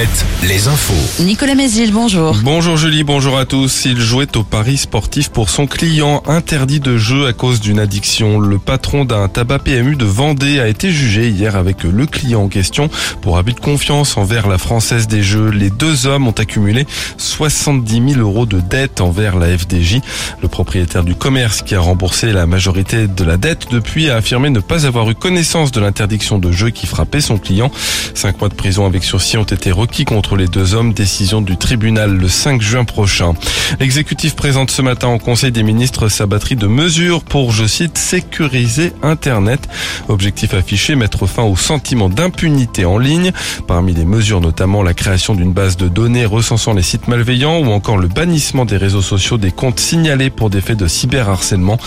Alouette, les infos. Nicolas Mézil, bonjour. Bonjour Julie, bonjour à tous. Il jouait au pari sportif pour son client interdit de jeu à cause d'une addiction. Le patron d'un tabac PMU de Vendée a été jugé hier avec le client en question pour abus de confiance envers la Française des Jeux. Les deux hommes ont accumulé 70 000 euros de dette envers la FDJ. Le propriétaire du commerce qui a remboursé la majorité de la dette depuis a affirmé ne pas avoir eu connaissance de l'interdiction de jeu qui frappait son client. Cinq mois de prison avec sursis ont été requis contre les deux hommes. Décision du tribunal le 5 juin prochain. L'exécutif présente ce matin au Conseil des ministres sa batterie de mesures pour, je cite, sécuriser Internet. Objectif affiché, mettre fin au sentiment d'impunité en ligne. Parmi les mesures, notamment la création d'une base de données recensant les sites malveillants ou encore le bannissement des réseaux sociaux des comptes signalés pour des faits de cyberharcèlement.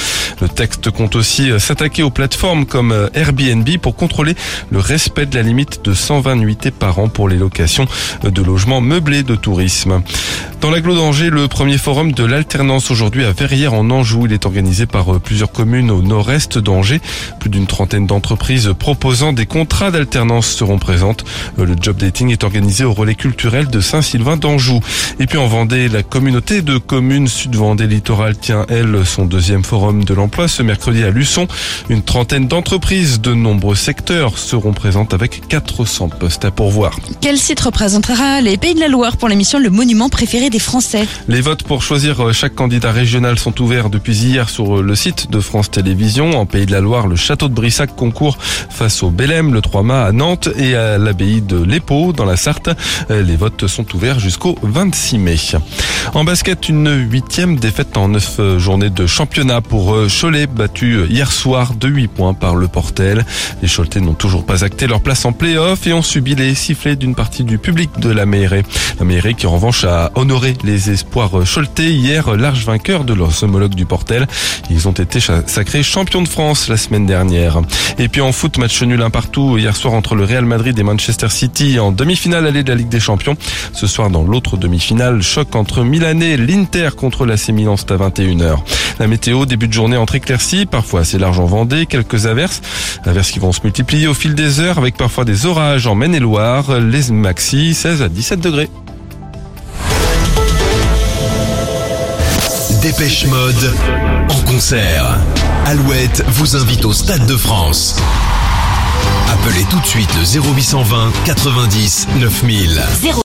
Le texte compte aussi s'attaquer aux plateformes comme Airbnb pour contrôler le respect de la limite de 120 nuitées par an pour les locations de logements meublés de tourisme. Dans l'agglo d'Angers, le premier forum de l'alternance aujourd'hui à Verrières en Anjou. Il est organisé par plusieurs communes au nord-est d'Angers. Plus d'une trentaine d'entreprises proposant des contrats d'alternance seront présentes. Le job dating est organisé au relais culturel de Saint-Sylvain d'Anjou. Et puis en Vendée, la communauté de communes Sud-Vendée Littoral tient, elle, son deuxième forum de l'emploi ce mercredi à Luçon. Une trentaine d'entreprises de nombreux secteurs seront présentes avec 400 postes à pourvoir. Quel site les Pays de la Loire pour l'émission Le Monument préféré des Français Les votes pour choisir chaque candidat régional sont ouverts depuis hier sur le site de France Télévisions. En Pays de la Loire, le château de Brissac concourt face au Bélème, le 3 mâts à Nantes et à l'abbaye de l'Épau dans la Sarthe. Les votes sont ouverts jusqu'au 26 mai. En basket, une huitième défaite en neuf journées de championnat pour Cholet, battu hier soir de 8 points par le Portel. Les Choletais n'ont toujours pas acté leur place en play-off et ont subi les sifflets d'une partie du public de la Meilleray. La qui en revanche a honoré les espoirs Choletais hier, large vainqueur de leurs homologues du Portel. Ils ont été sacrés champions de France la semaine dernière. Et puis en foot, match nul un partout hier soir entre le Real Madrid et Manchester City en demi-finale allée de la Ligue des Champions. Ce soir dans l'autre demi-finale, choc entre Milan et l'Inter contre la Milan, c'est à 21h. La météo, début de journée entre éclaircies, parfois assez large en Vendée, quelques averses. Averses qui vont se multiplier au fil des heures avec parfois des orages en Maine-et-Loire, les maxi 16 à 17 degrés. Dépêche Mode en concert. Alouette vous invite au Stade de France. Appelez tout de suite le 0820 90 9000.